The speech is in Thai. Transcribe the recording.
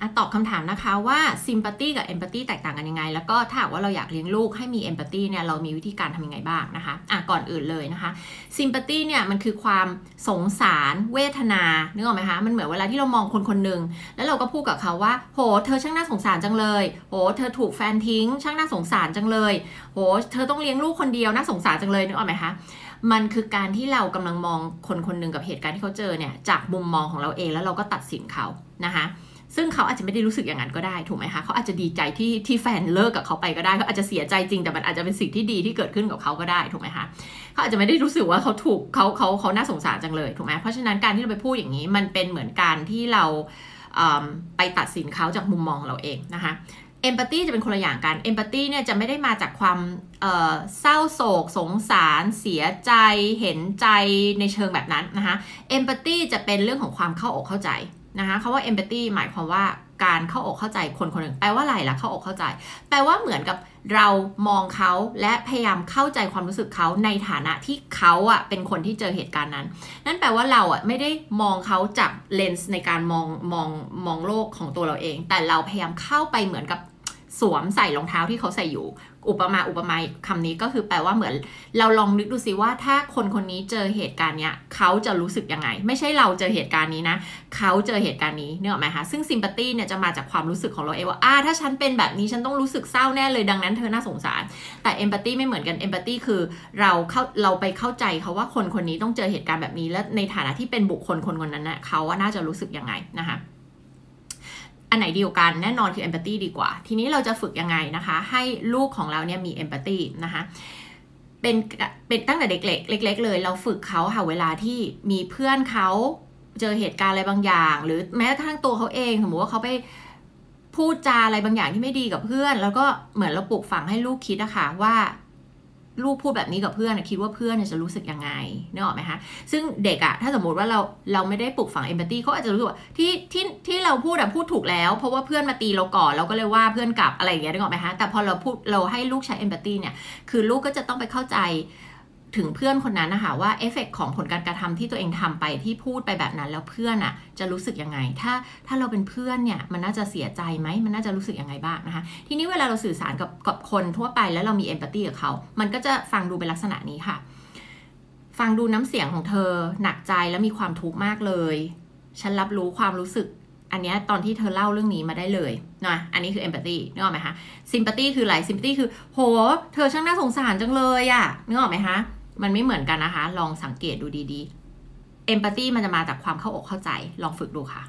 อะตอบคำถามนะคะว่า sympathy กับ empathy แตกต่างกันยังไง แล้วก็ถ้าว่าเราอยากเลี้ยงลูกให้มี empathy เนี่ยเรามีวิธีการทำยังไงบ้างนะคะอะก่อนอื่นเลยนะคะ sympathy เนี่ยมันคือความสงสารเวทนานึกออกไหมคะมันเหมือนเวลาที่เรามองคนคนหนึ่งแล้วเราก็พูดกับเขาว่า โห เธอช่างน่าสงสารจังเลยโหเธอถูกแฟนทิ้ง ช่างน่าสงสารจังเลยโหเธอต้องเลี้ยงลูกคนเดียวน่าสงสารจังเลยนึกออกไหมคะมันคือการที่เรากำลังมองคนคนหนึ่งกับเหตุการณ์ที่เขาเจอเนี่ยจากมุมมองของเราเองแล้วเราก็ตัดสินเขานะคะ ซึ่งเขาอาจจะไม่ได้รู้สึกอย่างนั้นก็ได้ถูกไหมคะเขาอาจจะดีใจที่ที่แฟนเลิกกับเขาไปก็ได้เขาอาจจะเสียใจจริงแต่มันอาจจะเป็นสิ่งที่ดีที่เกิดขึ้นกับเขาก็ได้ถูกไหมคะเขาอาจจะไม่ได้รู้สึกว่าเขาถูกเขาเขาเขาน่าสงสารจังเลยถูกไหมเพราะฉะนั้นการที่เราไปพูดอย่างนี้มันเป็นเหมือนการที่เราไปตัดสินเขาจากมุมมองเราเองนะคะเอมพัตตีจะเป็นคนละอย่างกันเอมพัตตีเนี่ยจะไม่ได้มาจากความเศร้าโศก สงสาร เสียใจ เห็นใจในเชิงแบบนั้นนะคะเอมพัตตีจะเป็นเรื่องของความเข้าอกเข้าใจ นะคะคาว่า empathy หมายความว่าการเข้าอกเข้าใจคนคนหนึ่งแปลว่าอะไรล่ะเข้าอกเข้าใจ แปลว่าเหมือนกับเรามองเขาและพยายามเข้าใจความรู้สึกเขาในฐานะที่เขาอะเป็นคนที่เจอเหตุการณ์นั้น นั่นแปลว่าเราอะไม่ได้มองเขาจากเลนส์ในการมองมองมองโลกของตัวเราเอง แต่เราพยายามเข้าไปเหมือนกับ สวมใส่รองเท้าที่เขาใส่อยู่ อุปมาอุปไมยคำนี้ก็คือแปลว่าเหมือน เราลองนึกดูสิว่าถ้าคนคนนี้เจอเหตุการณ์เนี้ยเขาจะรู้สึกยังไง ไม่ใช่เราเจอเหตุการณ์นี้นะ เขาเจอเหตุการณ์นี้เนี่ยอไหมคะซึ่งซิมพัตตี้เนี่ยจะมาจากความรู้สึกของเราเองว่าอ่าถ้าฉันเป็นแบบนี้ฉันต้องรู้สึกเศร้าแน่เลยดังนั้นเธอน่าสงสาร แต่เอมพัตตี้ไม่เหมือนกันเอมพัตตี้คือเราเข้าเราไปเข้าใจเขาว่าคนคนนี้ต้องเจอเหตุการณ์แบบนี้ และในฐานะที่เป็นบุคคลคนคนนั้นนะเขาว่าน่าจะรู้สึกยังไงนะคะ อันไหนดีกว่ากันแน่นอนคือ empathy ดีกว่า ทีนี้เราจะฝึกยังไงนะคะ ให้ลูกของเราเนี่ยมี empathy นะคะเป็นเป็นตั้งแต่เด็กเล็กเล็ก ๆ เลย เราฝึกเขาค่ะเวลาที่มีเพื่อนเขาเจอเหตุการณ์อะไรบางอย่าง หรือแม้กระทั่งตัวเขาเองสมมติว่าเขาไปพูดจาอะไรบางอย่างที่ไม่ดีกับเพื่อน แล้วก็เหมือนเราปลูกฝังให้ลูกคิดอะคะว่า ลูกพูดแบบนี้กับเพื่อนคิดว่าเพื่อนจะรู้สึกยังไงนึกออกไหมคะซึ่งเด็กอะถ้าสมมติว่าเราเราไม่ได้ปลูกฝังเอมพัตตีเขาอาจจะรู้สึกว่าที่ที่ที่เราพูดอะพูดถูกแล้ว เพราะว่าเพื่อนมาตีเราก่อนเราก็เลยว่าเพื่อนกลับอะไรอย่างเงี้ยนึกออกไหมคะแต่พอเราพูดเราให้ลูกใช้เอมพัตตีเนี่ยคือลูกก็จะต้องไปเข้าใจ ถึงเพื่อนคนนั้นนะคะว่าเอฟเฟกของผลการกระทำที่ตัวเองทำไปที่พูดไปแบบนั้นแล้วเพื่อนอะ่ะจะรู้สึกยังไง ถ้าถ้าเราเป็นเพื่อนเนี่ยมันน่าจะเสียใจไหมมันน่าจะรู้สึกยังไงบ้างนะคะทีนี้เวลาเราสื่อสารกับกับคนทั่วไปแล้วเรามีเอมพัตตีกับเขามันก็จะฟังดูเป็นลักษณะนี้ค่ะ ฟังดูน้ำเสียงของเธอหนักใจแล้วมีความทุกข์มากเลย ฉันรับรู้ความรู้สึกอันนี้ตอนที่เธอเล่าเรื่องนี้มาได้เลยนะอันนี้คือเอมพัตตีนึกออกไหมคะซิมพัตตีคืออะไรซิมพัตตีคือโห เธอช่างน่าสงสารจังเลยอะนึกออกไหมคะ มันไม่เหมือนกันนะคะ ลองสังเกตดูดีๆเอมพัตตีมันจะมาจากความเข้าอกเข้าใจ ลองฝึกดูค่ะ